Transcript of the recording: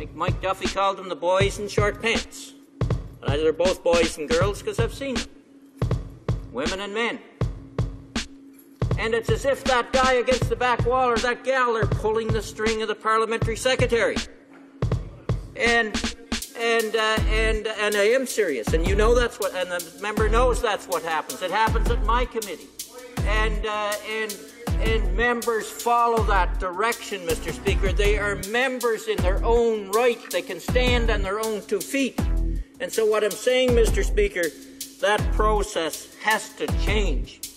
think Mike Duffy called them the boys in short pants. And they're both boys and girls because I've seen them. Women and men. And it's as if that guy against the back wall or that gal are pulling the string of the parliamentary secretary. And and uh, and and I am serious, and you know that's what, and the member knows that's what happens. It happens at my committee, and uh, and and members follow that direction, Mr. Speaker. They are members in their own right. They can stand on their own two feet. And so, what I'm saying, Mr. Speaker, that process has to change.